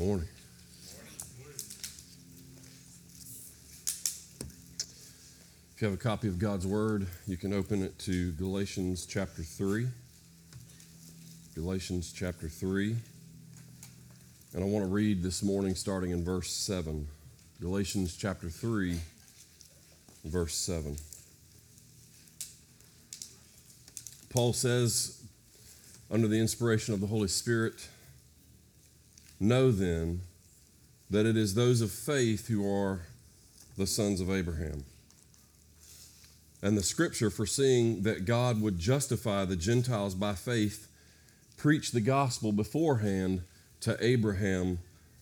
Morning. If you have a copy of God's Word, you can open it to Galatians chapter 3. Galatians chapter 3. And I want to read this morning starting in verse 7. Galatians chapter 3, verse 7. Paul says, under the inspiration of the Holy Spirit, Know then that it is those of faith who are the sons of Abraham. And the scripture, foreseeing that God would justify the Gentiles by faith, preached the gospel beforehand to Abraham,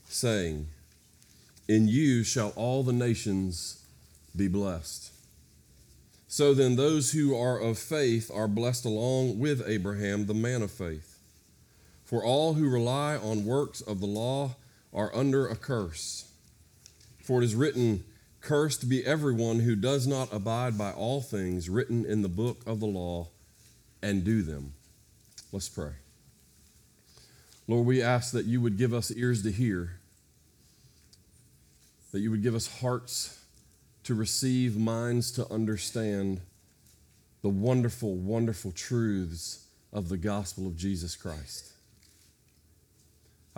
saying, In you shall all the nations be blessed. So then, those who are of faith are blessed along with Abraham, the man of faith. For all who rely on works of the law are under a curse. For it is written, Cursed be everyone who does not abide by all things written in the book of the law and do them. Let's pray. Lord, we ask that you would give us ears to hear, that you would give us hearts to receive, minds to understand the wonderful, wonderful truths of the gospel of Jesus Christ.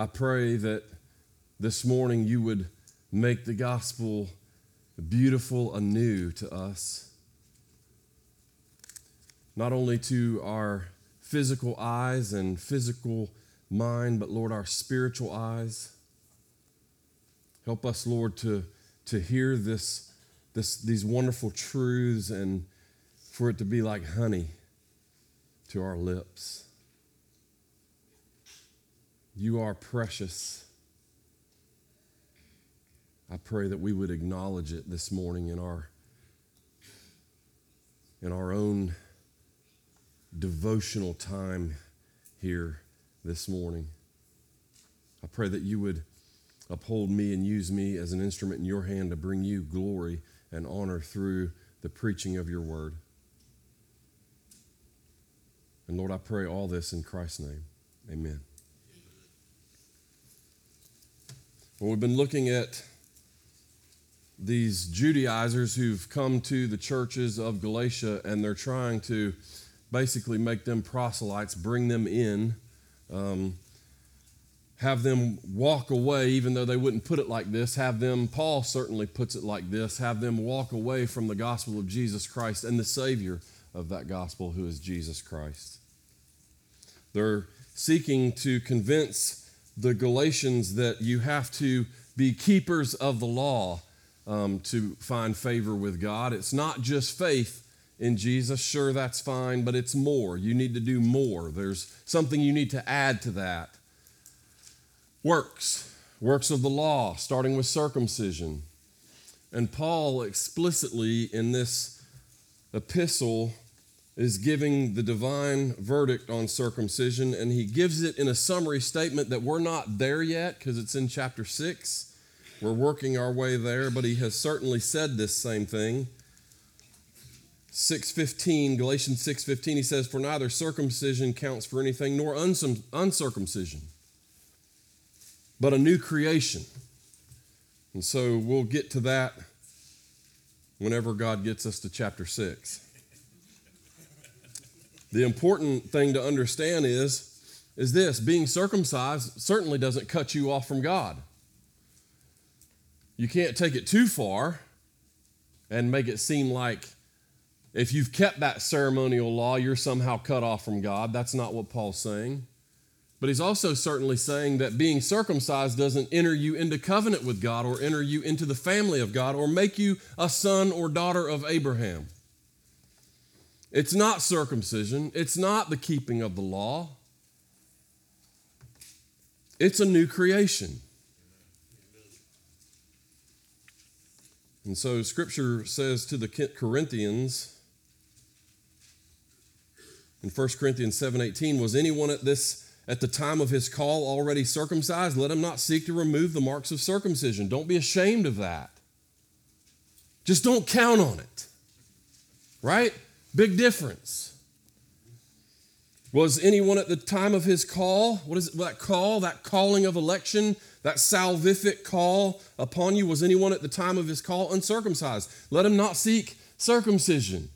I pray that this morning you would make the gospel beautiful anew to us, not only to our physical eyes and physical mind, but Lord, our spiritual eyes. Help us, Lord, to, to hear this, this, these wonderful truths and for it to be like honey to our lips. You are precious. I pray that we would acknowledge it this morning in our in our own devotional time here this morning. I pray that you would uphold me and use me as an instrument in your hand to bring you glory and honor through the preaching of your word. And Lord, I pray all this in Christ's name. Amen. Well, we've been looking at these Judaizers who've come to the churches of Galatia and they're trying to basically make them proselytes, bring them in, um, have them walk away, even though they wouldn't put it like this, have them, Paul certainly puts it like this, have them walk away from the gospel of Jesus Christ and the Savior of that gospel, who is Jesus Christ. They're seeking to convince the Galatians that you have to be keepers of the law um, to find favor with God. It's not just faith in Jesus. Sure, that's fine, but it's more. You need to do more. There's something you need to add to that. Works, works of the law, starting with circumcision. And Paul explicitly in this epistle is giving the divine verdict on circumcision, and he gives it in a summary statement that we're not there yet because it's in chapter 6. We're working our way there, but he has certainly said this same thing. 6:15 Galatians 6:15 he says for neither circumcision counts for anything nor uncircumcision but a new creation. And so we'll get to that whenever God gets us to chapter 6. The important thing to understand is, is this being circumcised certainly doesn't cut you off from God. You can't take it too far and make it seem like if you've kept that ceremonial law, you're somehow cut off from God. That's not what Paul's saying. But he's also certainly saying that being circumcised doesn't enter you into covenant with God or enter you into the family of God or make you a son or daughter of Abraham. It's not circumcision, it's not the keeping of the law, it's a new creation. And so scripture says to the Corinthians in 1 Corinthians 7:18 was anyone at this at the time of his call already circumcised? Let him not seek to remove the marks of circumcision. Don't be ashamed of that. Just don't count on it. Right Big difference. Was anyone at the time of his call, what is it, that call, that calling of election, that salvific call upon you, was anyone at the time of his call uncircumcised? Let him not seek circumcision.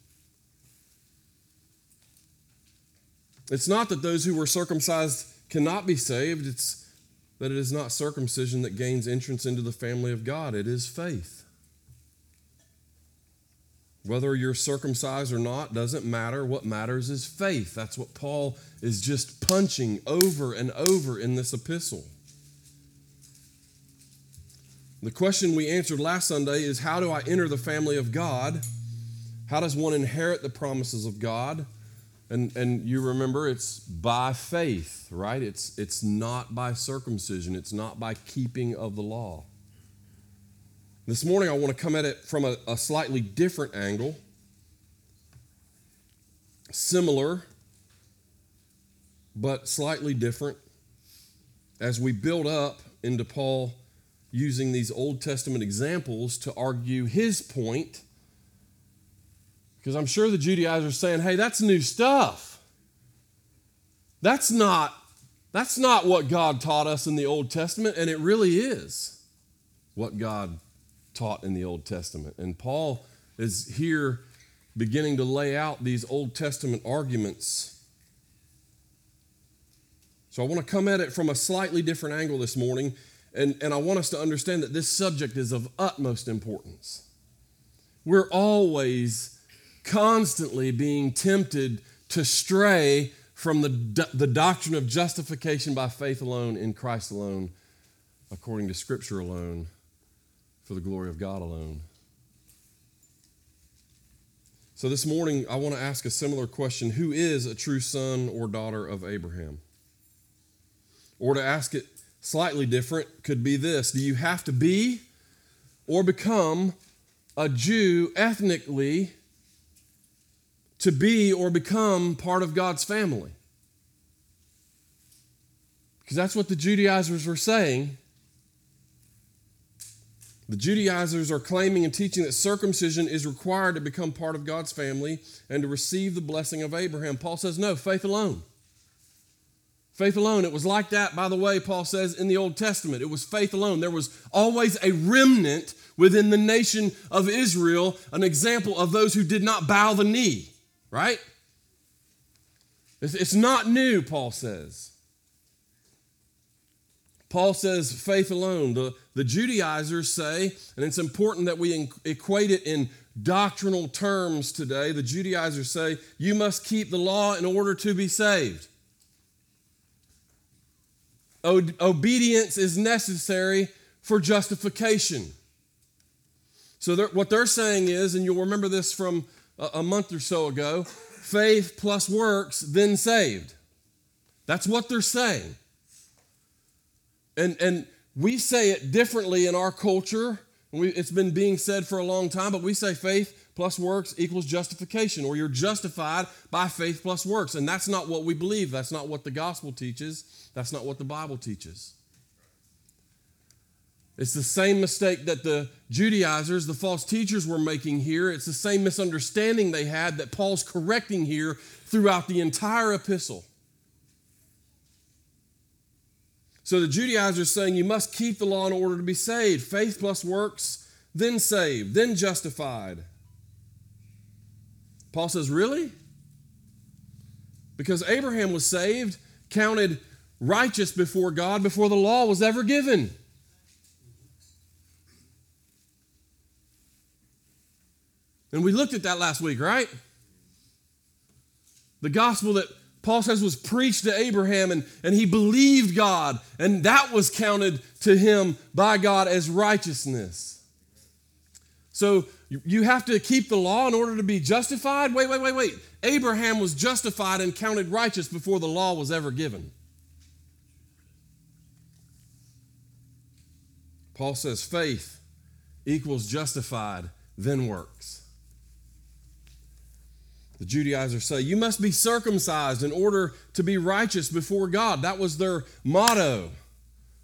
It's not that those who were circumcised cannot be saved, it's that it is not circumcision that gains entrance into the family of God, it is faith. Whether you're circumcised or not doesn't matter. What matters is faith. That's what Paul is just punching over and over in this epistle. The question we answered last Sunday is how do I enter the family of God? How does one inherit the promises of God? And, and you remember it's by faith, right? It's, it's not by circumcision, it's not by keeping of the law. This morning, I want to come at it from a, a slightly different angle, similar, but slightly different, as we build up into Paul using these Old Testament examples to argue his point. Because I'm sure the Judaizers are saying, hey, that's new stuff. That's not, that's not what God taught us in the Old Testament, and it really is what God taught in the Old Testament. And Paul is here beginning to lay out these Old Testament arguments. So I want to come at it from a slightly different angle this morning, and, and I want us to understand that this subject is of utmost importance. We're always constantly being tempted to stray from the, the doctrine of justification by faith alone in Christ alone, according to Scripture alone for the glory of God alone. So, this morning, I want to ask a similar question Who is a true son or daughter of Abraham? Or to ask it slightly different, could be this Do you have to be or become a Jew ethnically to be or become part of God's family? Because that's what the Judaizers were saying the Judaizers are claiming and teaching that circumcision is required to become part of God's family and to receive the blessing of Abraham. Paul says, no, faith alone. Faith alone. It was like that, by the way, Paul says in the Old Testament. It was faith alone. There was always a remnant within the nation of Israel, an example of those who did not bow the knee, right? It's not new, Paul says. Paul says faith alone. The, the Judaizers say, and it's important that we equate it in doctrinal terms today. The Judaizers say, you must keep the law in order to be saved. Obedience is necessary for justification. So, they're, what they're saying is, and you'll remember this from a, a month or so ago faith plus works, then saved. That's what they're saying. And, and we say it differently in our culture. We, it's been being said for a long time, but we say faith plus works equals justification, or you're justified by faith plus works. And that's not what we believe. That's not what the gospel teaches. That's not what the Bible teaches. It's the same mistake that the Judaizers, the false teachers, were making here. It's the same misunderstanding they had that Paul's correcting here throughout the entire epistle. So the Judaizers are saying you must keep the law in order to be saved. Faith plus works, then saved, then justified. Paul says, Really? Because Abraham was saved, counted righteous before God before the law was ever given. And we looked at that last week, right? The gospel that Paul says was preached to Abraham and, and he believed God, and that was counted to him by God as righteousness. So you have to keep the law in order to be justified? Wait, wait, wait, wait. Abraham was justified and counted righteous before the law was ever given. Paul says faith equals justified, then works. The Judaizers say, You must be circumcised in order to be righteous before God. That was their motto.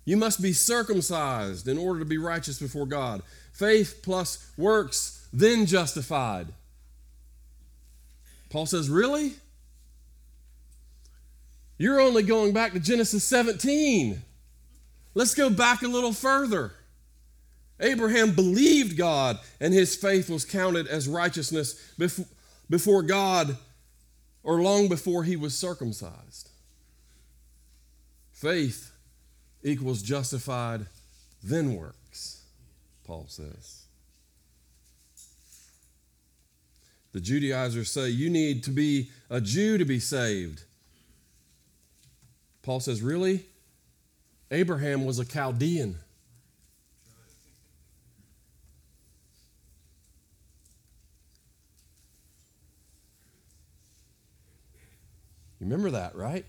You must be circumcised in order to be righteous before God. Faith plus works, then justified. Paul says, Really? You're only going back to Genesis 17. Let's go back a little further. Abraham believed God, and his faith was counted as righteousness before God or long before he was circumcised. Faith equals justified, then works, Paul says. The Judaizers say you need to be a Jew to be saved. Paul says, Really? Abraham was a Chaldean. You remember that, right?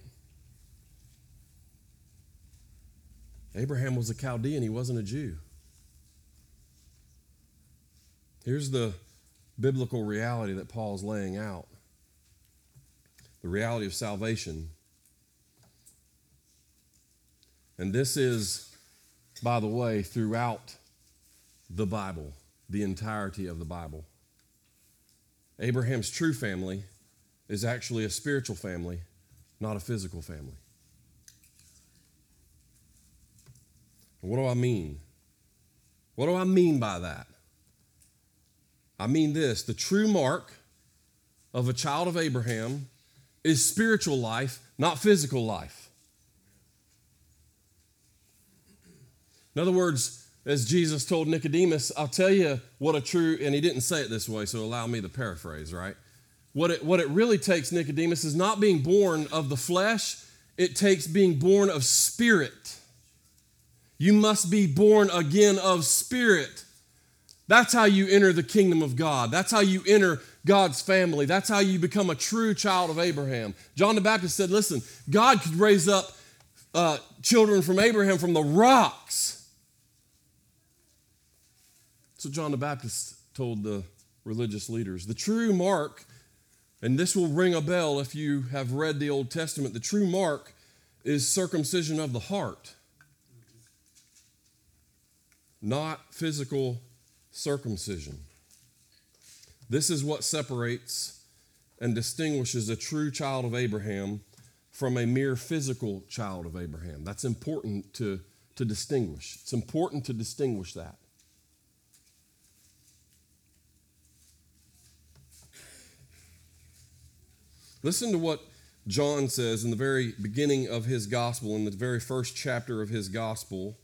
Abraham was a Chaldean, he wasn't a Jew. Here's the biblical reality that Paul's laying out the reality of salvation. And this is, by the way, throughout the Bible, the entirety of the Bible. Abraham's true family is actually a spiritual family, not a physical family. What do I mean? What do I mean by that? I mean this the true mark of a child of Abraham is spiritual life, not physical life. In other words, as Jesus told Nicodemus, I'll tell you what a true, and he didn't say it this way, so allow me to paraphrase, right? What it, what it really takes, Nicodemus, is not being born of the flesh, it takes being born of spirit. You must be born again of spirit. That's how you enter the kingdom of God. That's how you enter God's family. That's how you become a true child of Abraham. John the Baptist said, Listen, God could raise up uh, children from Abraham from the rocks. So John the Baptist told the religious leaders. The true mark and this will ring a bell if you have read the Old Testament. The true mark is circumcision of the heart, not physical circumcision. This is what separates and distinguishes a true child of Abraham from a mere physical child of Abraham. That's important to, to distinguish. It's important to distinguish that. Listen to what John says in the very beginning of his gospel, in the very first chapter of his gospel.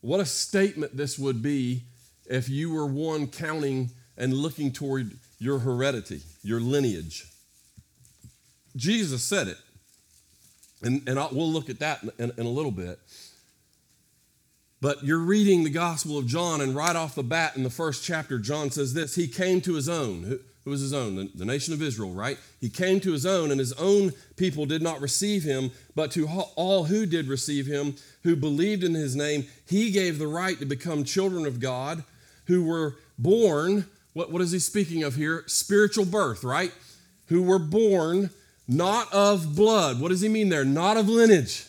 What a statement this would be if you were one counting and looking toward your heredity, your lineage. Jesus said it. And, and I'll, we'll look at that in, in a little bit. But you're reading the Gospel of John, and right off the bat in the first chapter, John says this He came to his own. Who was his own? The, the, nation of Israel, right? He came to his own, and his own people did not receive him, but to all who did receive him, who believed in his name, he gave the right to become children of God, who were born. What, what is he speaking of here? Spiritual birth, right? Who were born not of blood. What does he mean there? Not of lineage.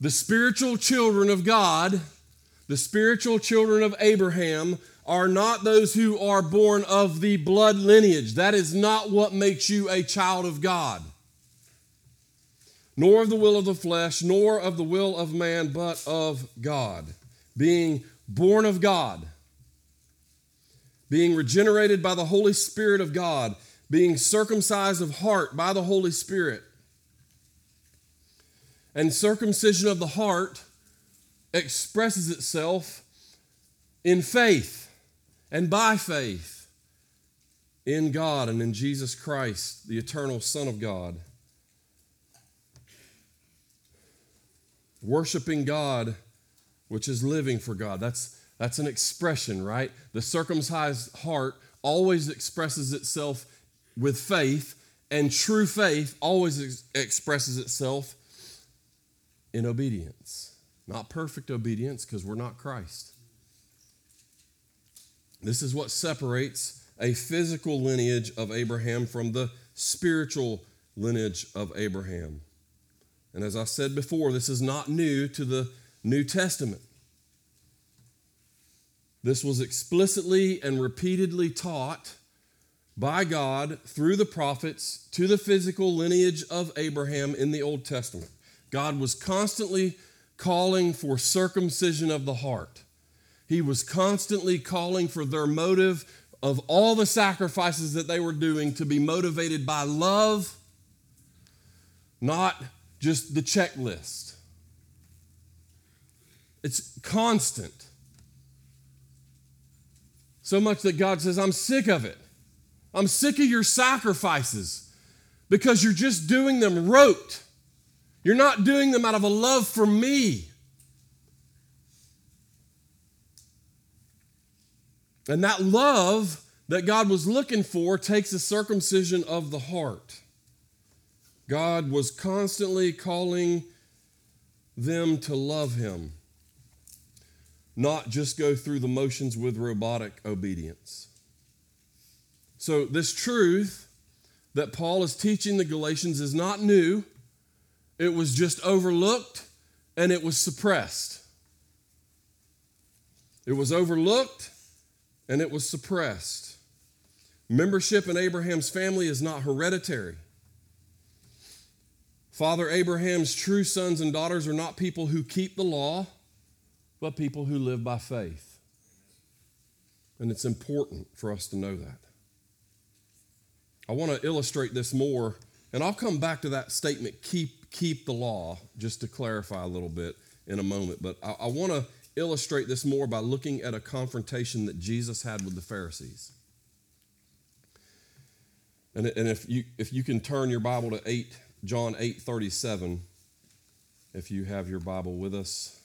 The spiritual children of God, the spiritual children of Abraham, are not those who are born of the blood lineage. That is not what makes you a child of God. Nor of the will of the flesh, nor of the will of man, but of God. Being born of God, being regenerated by the Holy Spirit of God, being circumcised of heart by the Holy Spirit. And circumcision of the heart expresses itself in faith and by faith in God and in Jesus Christ, the eternal Son of God. Worshiping God, which is living for God. That's, that's an expression, right? The circumcised heart always expresses itself with faith, and true faith always ex- expresses itself in obedience. Not perfect obedience, because we're not Christ. This is what separates a physical lineage of Abraham from the spiritual lineage of Abraham. And as I said before, this is not new to the New Testament. This was explicitly and repeatedly taught by God through the prophets to the physical lineage of Abraham in the Old Testament. God was constantly calling for circumcision of the heart. He was constantly calling for their motive of all the sacrifices that they were doing to be motivated by love, not just the checklist. It's constant. So much that God says, I'm sick of it. I'm sick of your sacrifices because you're just doing them rote. You're not doing them out of a love for me. And that love that God was looking for takes a circumcision of the heart. God was constantly calling them to love Him, not just go through the motions with robotic obedience. So, this truth that Paul is teaching the Galatians is not new, it was just overlooked and it was suppressed. It was overlooked and it was suppressed. Membership in Abraham's family is not hereditary. Father Abraham's true sons and daughters are not people who keep the law, but people who live by faith. And it's important for us to know that. I want to illustrate this more, and I'll come back to that statement keep, keep the law, just to clarify a little bit in a moment. But I, I want to illustrate this more by looking at a confrontation that Jesus had with the Pharisees. And, and if, you, if you can turn your Bible to 8, John 8 37, if you have your Bible with us.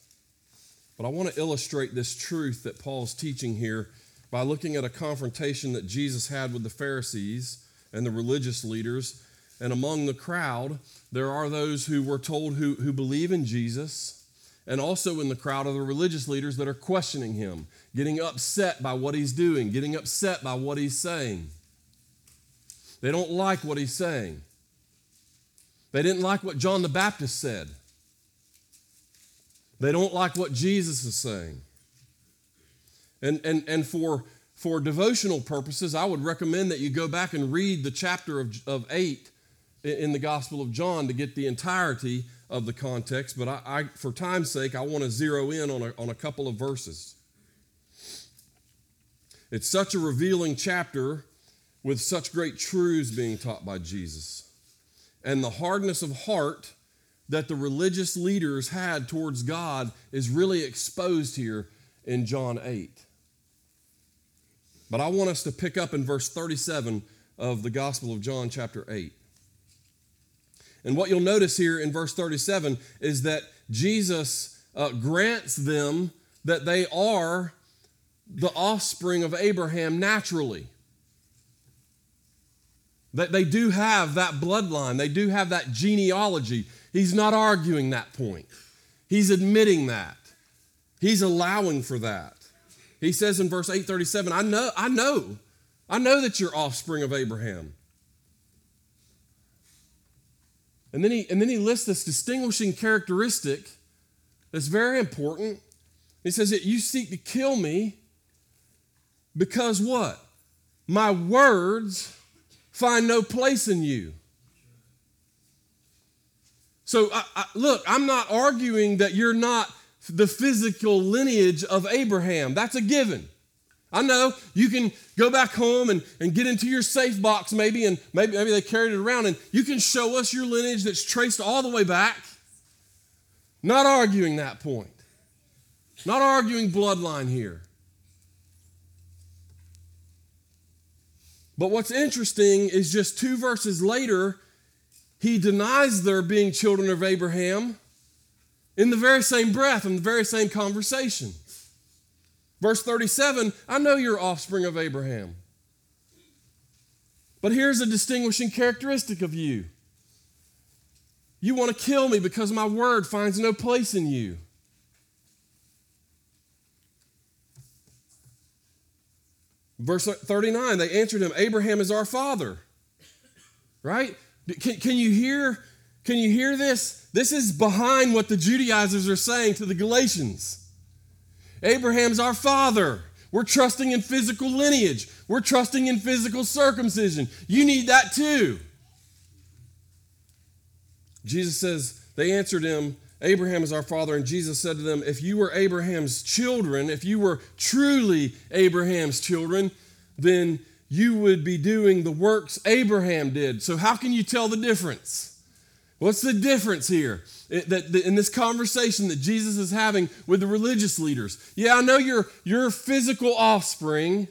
But I want to illustrate this truth that Paul's teaching here by looking at a confrontation that Jesus had with the Pharisees and the religious leaders. And among the crowd, there are those who were told who, who believe in Jesus and also in the crowd are the religious leaders that are questioning him, getting upset by what he's doing, getting upset by what he's saying. They don't like what he's saying. They didn't like what John the Baptist said. They don't like what Jesus is saying. And, and, and for, for devotional purposes, I would recommend that you go back and read the chapter of, of 8 in the Gospel of John to get the entirety of the context, but I, I for time's sake, I want to zero in on a, on a couple of verses. It's such a revealing chapter with such great truths being taught by Jesus. And the hardness of heart that the religious leaders had towards God is really exposed here in John 8. But I want us to pick up in verse 37 of the Gospel of John, chapter 8. And what you'll notice here in verse 37 is that Jesus uh, grants them that they are the offspring of Abraham naturally. That they do have that bloodline, they do have that genealogy. He's not arguing that point, he's admitting that. He's allowing for that. He says in verse 837, I know, I know, I know that you're offspring of Abraham. And then he, and then he lists this distinguishing characteristic that's very important. He says that you seek to kill me because what? My words find no place in you. So, I, I, look, I'm not arguing that you're not the physical lineage of Abraham. That's a given. I know you can go back home and, and get into your safe box maybe, and maybe, maybe they carried it around, and you can show us your lineage that's traced all the way back. Not arguing that point. Not arguing bloodline here. But what's interesting is just two verses later, he denies there being children of Abraham in the very same breath, in the very same conversation. Verse 37 I know you're offspring of Abraham. But here's a distinguishing characteristic of you you want to kill me because my word finds no place in you. Verse 39, they answered him, Abraham is our father. Right? Can, can, you hear? Can you hear this? This is behind what the Judaizers are saying to the Galatians. Abraham's our father. We're trusting in physical lineage. We're trusting in physical circumcision. You need that too. Jesus says, They answered him, Abraham is our father. And Jesus said to them, If you were Abraham's children, if you were truly Abraham's children, then you would be doing the works Abraham did. So, how can you tell the difference? What's the difference here it, that, that, in this conversation that Jesus is having with the religious leaders? Yeah, I know you're, you're physical offspring,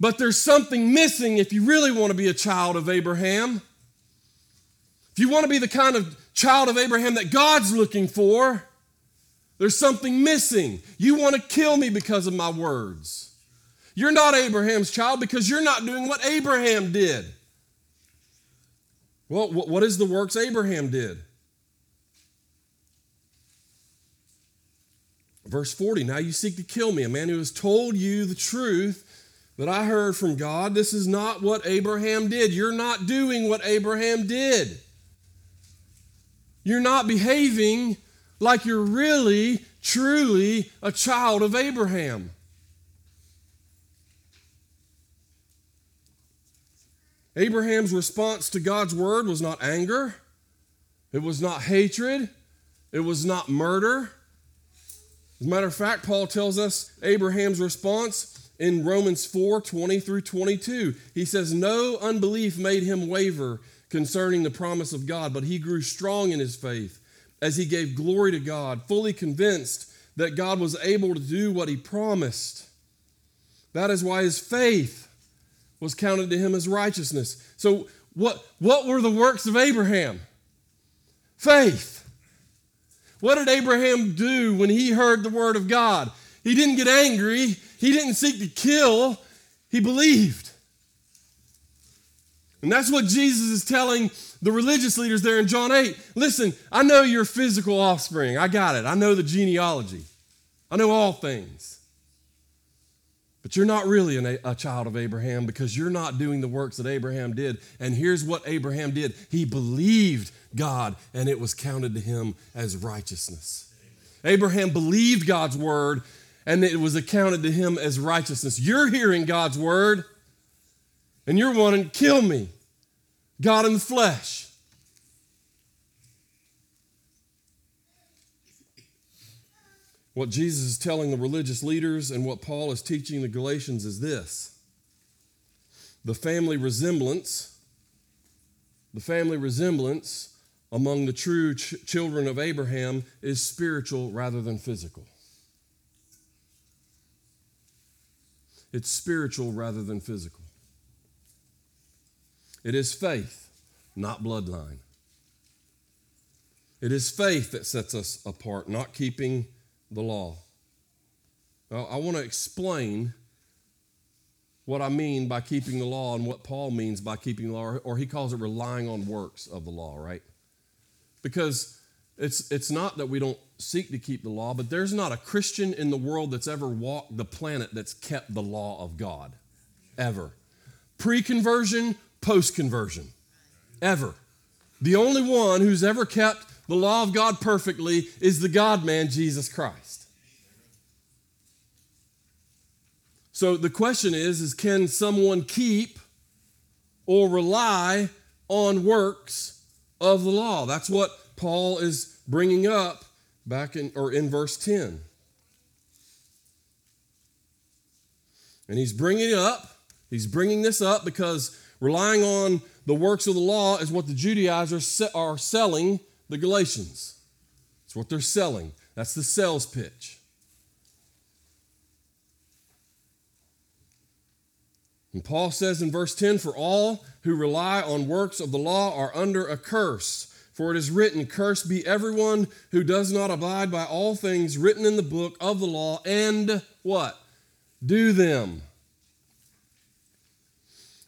but there's something missing if you really want to be a child of Abraham. If you want to be the kind of child of Abraham that God's looking for, there's something missing. You want to kill me because of my words. You're not Abraham's child because you're not doing what Abraham did. Well, what is the works Abraham did? Verse 40 Now you seek to kill me, a man who has told you the truth that I heard from God. This is not what Abraham did. You're not doing what Abraham did. You're not behaving like you're really, truly a child of Abraham. Abraham's response to God's word was not anger, it was not hatred, it was not murder. As a matter of fact, Paul tells us Abraham's response in Romans 4 20 through 22. He says, No unbelief made him waver concerning the promise of God, but he grew strong in his faith as he gave glory to God, fully convinced that God was able to do what he promised. That is why his faith was counted to him as righteousness. So, what, what were the works of Abraham? Faith. What did Abraham do when he heard the word of God? He didn't get angry, he didn't seek to kill, he believed. And that's what Jesus is telling the religious leaders there in John 8. Listen, I know your physical offspring. I got it. I know the genealogy. I know all things. But you're not really an, a child of Abraham because you're not doing the works that Abraham did. And here's what Abraham did he believed God, and it was counted to him as righteousness. Abraham believed God's word, and it was accounted to him as righteousness. You're hearing God's word, and you're wanting to kill me, God in the flesh. What Jesus is telling the religious leaders and what Paul is teaching the Galatians is this the family resemblance, the family resemblance among the true ch- children of Abraham is spiritual rather than physical. It's spiritual rather than physical. It is faith, not bloodline. It is faith that sets us apart, not keeping the law. I want to explain what I mean by keeping the law and what Paul means by keeping the law, or he calls it relying on works of the law, right? Because it's, it's not that we don't seek to keep the law, but there's not a Christian in the world that's ever walked the planet that's kept the law of God, ever. Pre conversion, post conversion, ever. The only one who's ever kept the law of God perfectly is the God man, Jesus Christ. So the question is, is can someone keep or rely on works of the law? That's what Paul is bringing up back in or in verse 10. And he's bringing it up. He's bringing this up because relying on the works of the law is what the Judaizers are selling the Galatians. It's what they're selling. That's the sales pitch. And Paul says in verse 10 For all who rely on works of the law are under a curse. For it is written, Cursed be everyone who does not abide by all things written in the book of the law and what? Do them.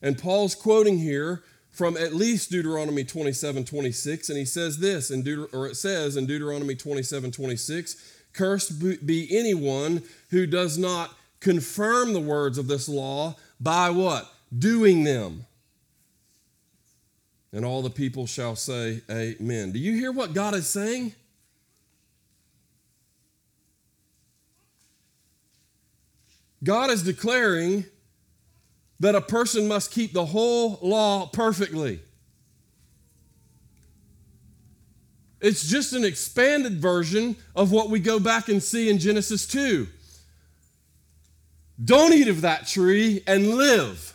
And Paul's quoting here from at least Deuteronomy 27 26. And he says this, in Deut- or it says in Deuteronomy 27 26, Cursed be anyone who does not confirm the words of this law by what? Doing them. And all the people shall say, Amen. Do you hear what God is saying? God is declaring that a person must keep the whole law perfectly. It's just an expanded version of what we go back and see in Genesis 2. Don't eat of that tree and live.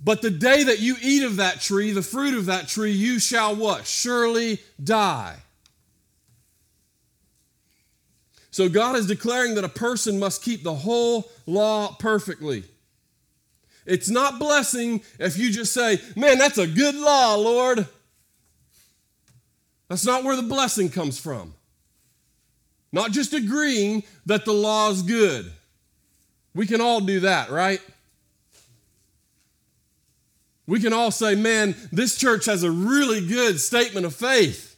But the day that you eat of that tree, the fruit of that tree, you shall what? Surely die. So God is declaring that a person must keep the whole law perfectly. It's not blessing if you just say, Man, that's a good law, Lord. That's not where the blessing comes from. Not just agreeing that the law is good. We can all do that, right? We can all say, Man, this church has a really good statement of faith.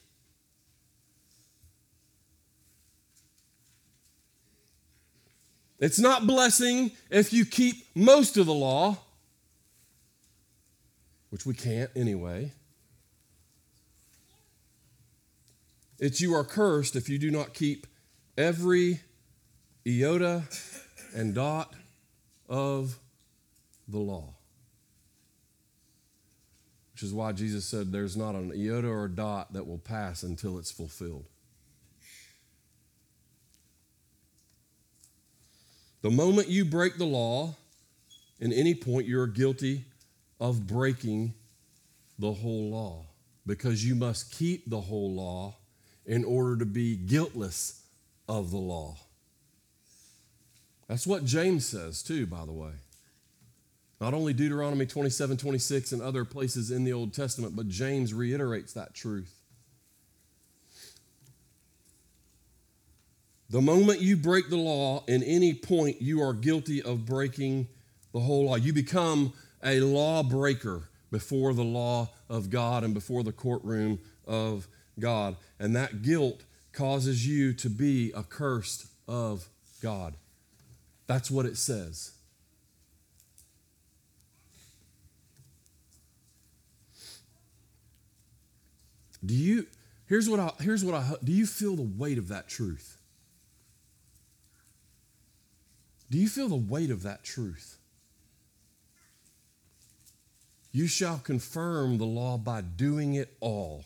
It's not blessing if you keep most of the law, which we can't anyway. It's you are cursed if you do not keep every iota and dot of the law. Which is why Jesus said there's not an iota or dot that will pass until it's fulfilled. The moment you break the law, in any point, you're guilty of breaking the whole law because you must keep the whole law in order to be guiltless of the law. That's what James says, too, by the way. Not only Deuteronomy 27 26 and other places in the Old Testament, but James reiterates that truth. The moment you break the law in any point, you are guilty of breaking the whole law. You become a lawbreaker before the law of God and before the courtroom of God. And that guilt causes you to be accursed of God. That's what it says. Do you here's what I here's what I do you feel the weight of that truth? Do you feel the weight of that truth? You shall confirm the law by doing it all.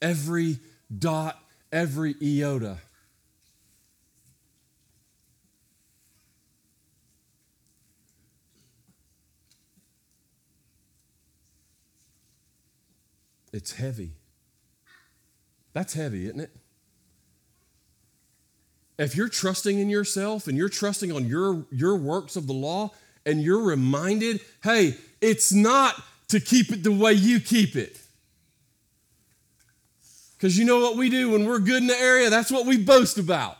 Every dot, every iota. It's heavy. That's heavy, isn't it? If you're trusting in yourself and you're trusting on your, your works of the law and you're reminded, hey, it's not to keep it the way you keep it. Because you know what we do when we're good in the area? That's what we boast about.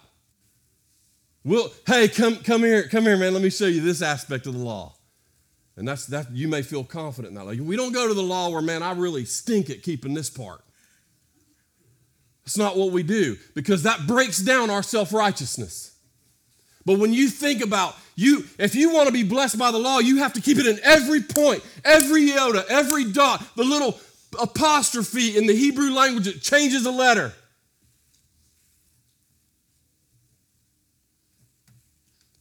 We'll, hey, come, come here, come here, man. Let me show you this aspect of the law. And that's that you may feel confident in that. Like we don't go to the law where, man, I really stink at keeping this part. That's not what we do because that breaks down our self righteousness. But when you think about you, if you want to be blessed by the law, you have to keep it in every point, every iota, every dot, the little apostrophe in the Hebrew language that changes a letter.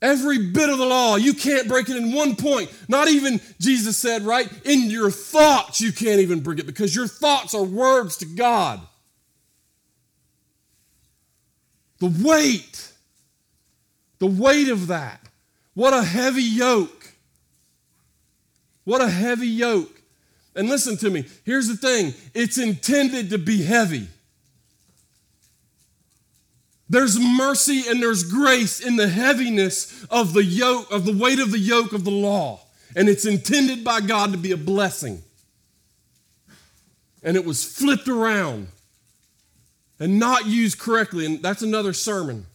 Every bit of the law, you can't break it in one point. Not even, Jesus said, right? In your thoughts, you can't even break it because your thoughts are words to God. The weight, the weight of that. What a heavy yoke. What a heavy yoke. And listen to me, here's the thing it's intended to be heavy. There's mercy and there's grace in the heaviness of the yoke, of the weight of the yoke of the law. And it's intended by God to be a blessing. And it was flipped around and not used correctly. And that's another sermon.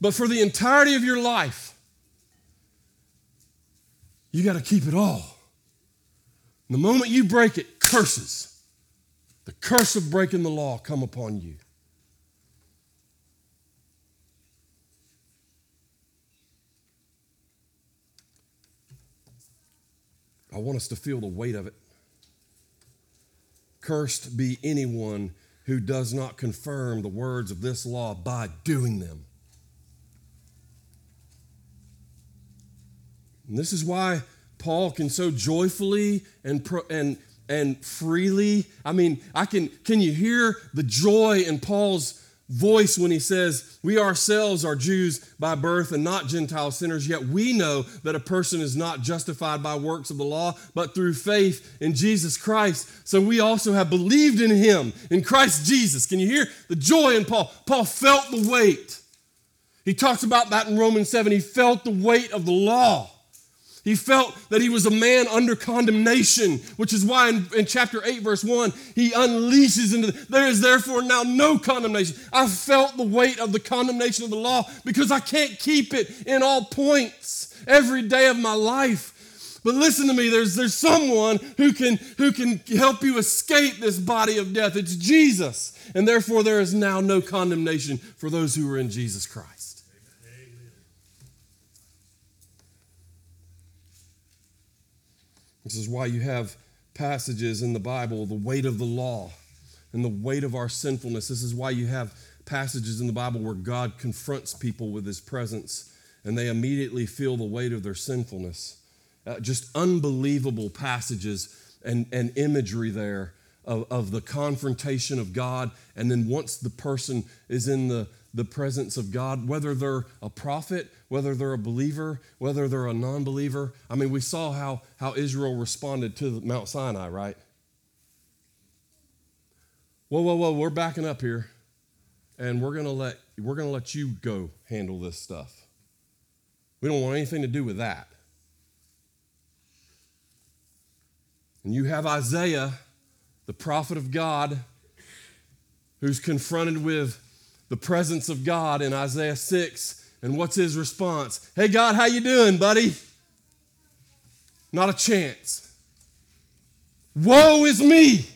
But for the entirety of your life, you got to keep it all. And the moment you break it, curses. The curse of breaking the law come upon you. I want us to feel the weight of it. Cursed be anyone who does not confirm the words of this law by doing them. And this is why Paul can so joyfully and, pro- and, and freely, I mean, I can, can you hear the joy in Paul's voice when he says, We ourselves are Jews by birth and not Gentile sinners, yet we know that a person is not justified by works of the law, but through faith in Jesus Christ. So we also have believed in him, in Christ Jesus. Can you hear the joy in Paul? Paul felt the weight. He talks about that in Romans 7. He felt the weight of the law. He felt that he was a man under condemnation, which is why in, in, chapter 8, verse 1, he unleashes into the, there is therefore now no condemnation. I felt the weight of the condemnation of the law because I can't keep it in all points every day of my life. But listen to me, there's, there's someone who can, who can help you escape this body of death. It's Jesus. And therefore, there is now no condemnation for those who are in Jesus Christ. This is why you have passages in the Bible, the weight of the law and the weight of our sinfulness. This is why you have passages in the Bible where God confronts people with his presence and they immediately feel the weight of their sinfulness. Uh, just unbelievable passages and, and imagery there of, of the confrontation of God. And then once the person is in the, the presence of God, whether they're a prophet, whether they're a believer, whether they're a non believer. I mean, we saw how, how Israel responded to Mount Sinai, right? Whoa, whoa, whoa, we're backing up here, and we're gonna let we're gonna let you go handle this stuff. We don't want anything to do with that. And you have Isaiah, the prophet of God, who's confronted with the presence of God in Isaiah 6. And what's his response? Hey God, how you doing, buddy? Not a chance. Woe is me.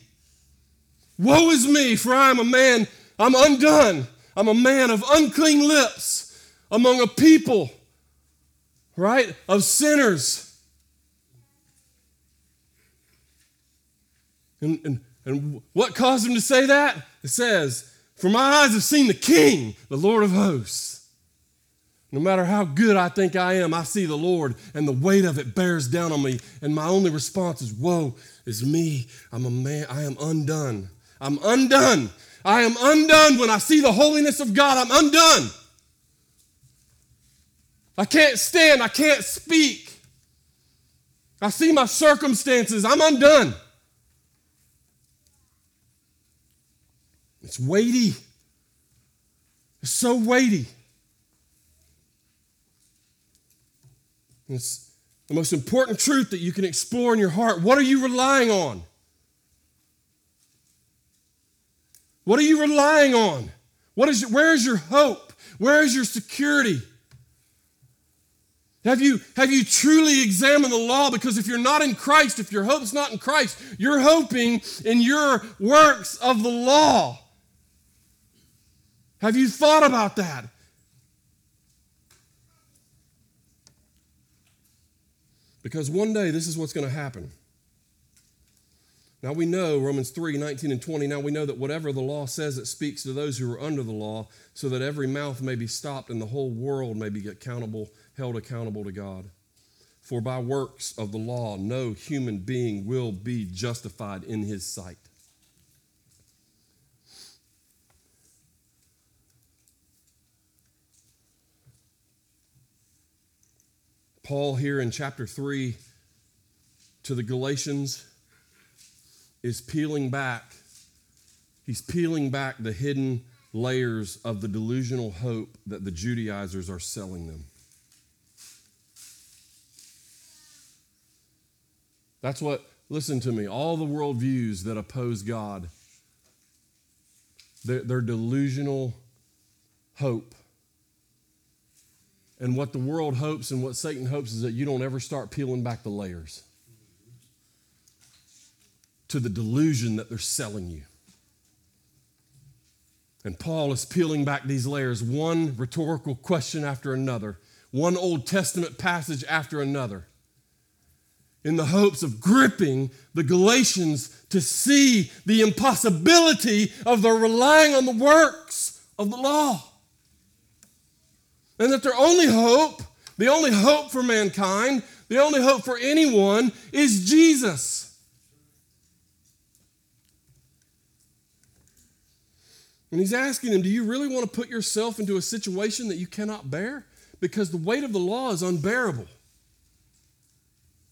Woe is me, for I am a man, I'm undone. I'm a man of unclean lips among a people, right, of sinners. And, and, and what caused him to say that? It says, for my eyes have seen the King, the Lord of hosts. No matter how good I think I am, I see the Lord, and the weight of it bears down on me. And my only response is, Woe is me. I'm a man. I am undone. I'm undone. I am undone when I see the holiness of God. I'm undone. I can't stand. I can't speak. I see my circumstances. I'm undone. It's weighty. It's so weighty. It's the most important truth that you can explore in your heart. What are you relying on? What are you relying on? What is, where is your hope? Where is your security? Have you, have you truly examined the law? Because if you're not in Christ, if your hope's not in Christ, you're hoping in your works of the law. Have you thought about that? Because one day this is what's going to happen. Now we know, Romans 3 19 and 20, now we know that whatever the law says, it speaks to those who are under the law, so that every mouth may be stopped and the whole world may be accountable, held accountable to God. For by works of the law, no human being will be justified in his sight. Paul, here in chapter 3 to the Galatians, is peeling back. He's peeling back the hidden layers of the delusional hope that the Judaizers are selling them. That's what, listen to me, all the worldviews that oppose God, they're, they're delusional hope and what the world hopes and what Satan hopes is that you don't ever start peeling back the layers to the delusion that they're selling you. And Paul is peeling back these layers, one rhetorical question after another, one Old Testament passage after another, in the hopes of gripping the Galatians to see the impossibility of their relying on the works of the law and that their only hope, the only hope for mankind, The only hope for anyone is Jesus. And he's asking him, Do you really want to put yourself into a situation that you cannot bear? Because the weight of the law is unbearable.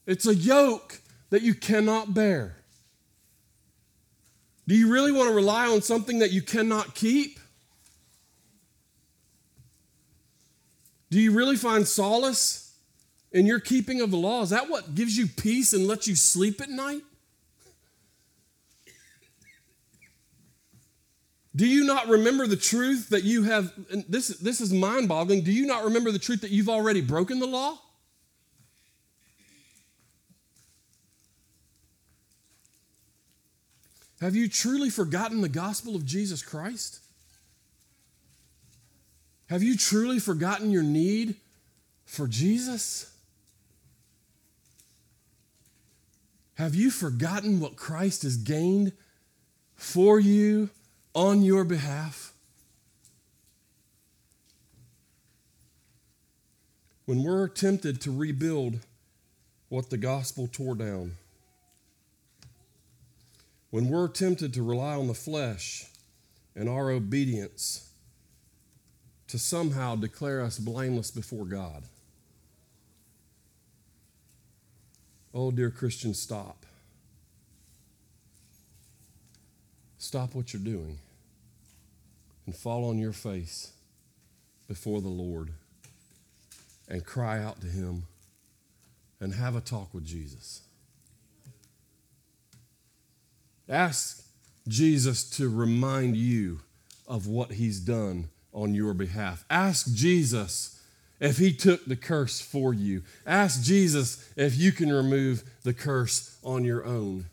It's a yoke that you cannot bear. Do you really want to rely on something that you cannot keep? Do you really find solace in your keeping of the law? Is that what gives you peace and lets you sleep at night? Do you not remember the truth that you have? this, this is mind boggling. Do you not remember the truth that you've already broken the law? Have you truly forgotten the gospel of Jesus Christ? Have you truly forgotten your need for Jesus? Have you forgotten what Christ has gained for you on your behalf? When we're tempted to rebuild what the gospel tore down, when we're tempted to rely on the flesh and our obedience to somehow declare us blameless before God. Oh, dear Christian, stop. Stop what you're doing and fall on your face before the Lord and cry out to Him and have a talk with Jesus. Ask Jesus to remind you of what He's done on your behalf. Ask Jesus if he took the curse for you. Ask Jesus if you can remove the curse on your own.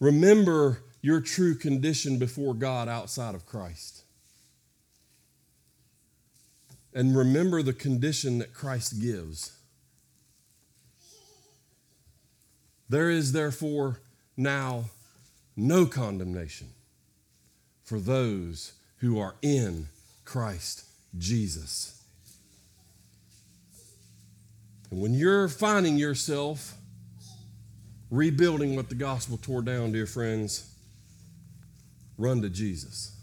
Remember your true condition before God outside of Christ. And remember the condition that Christ gives. There is therefore now no condemnation for those who are in Christ Jesus. And when you're finding yourself rebuilding what the gospel tore down, dear friends, run to Jesus.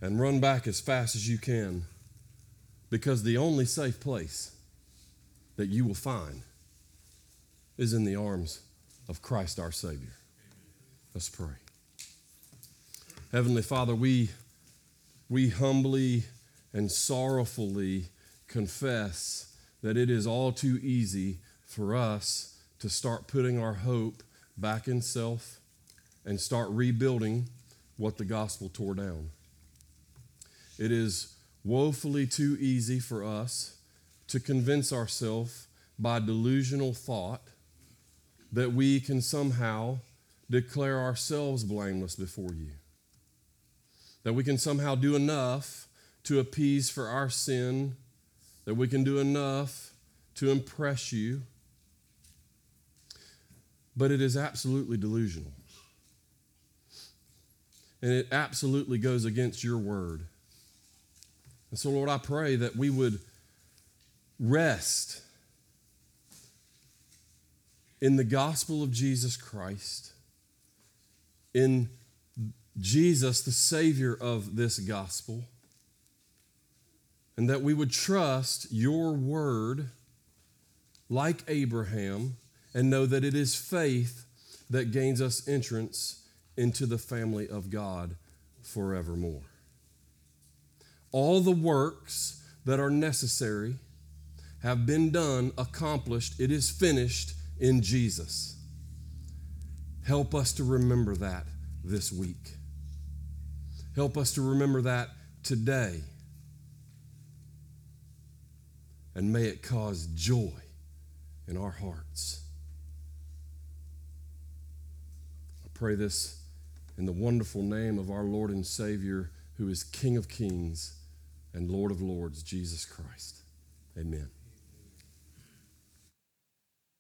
And run back as fast as you can because the only safe place that you will find is in the arms of Christ our Savior. Let's pray. Heavenly Father, we, we humbly and sorrowfully confess that it is all too easy for us to start putting our hope back in self and start rebuilding what the gospel tore down. It is woefully too easy for us to convince ourselves by delusional thought that we can somehow declare ourselves blameless before you that we can somehow do enough to appease for our sin, that we can do enough to impress you. But it is absolutely delusional. And it absolutely goes against your word. And so, Lord, I pray that we would rest in the gospel of Jesus Christ, in Jesus, the Savior of this gospel, and that we would trust your word like Abraham and know that it is faith that gains us entrance into the family of God forevermore. All the works that are necessary have been done, accomplished, it is finished in Jesus. Help us to remember that this week. Help us to remember that today. And may it cause joy in our hearts. I pray this in the wonderful name of our Lord and Savior, who is King of Kings and Lord of Lords, Jesus Christ. Amen.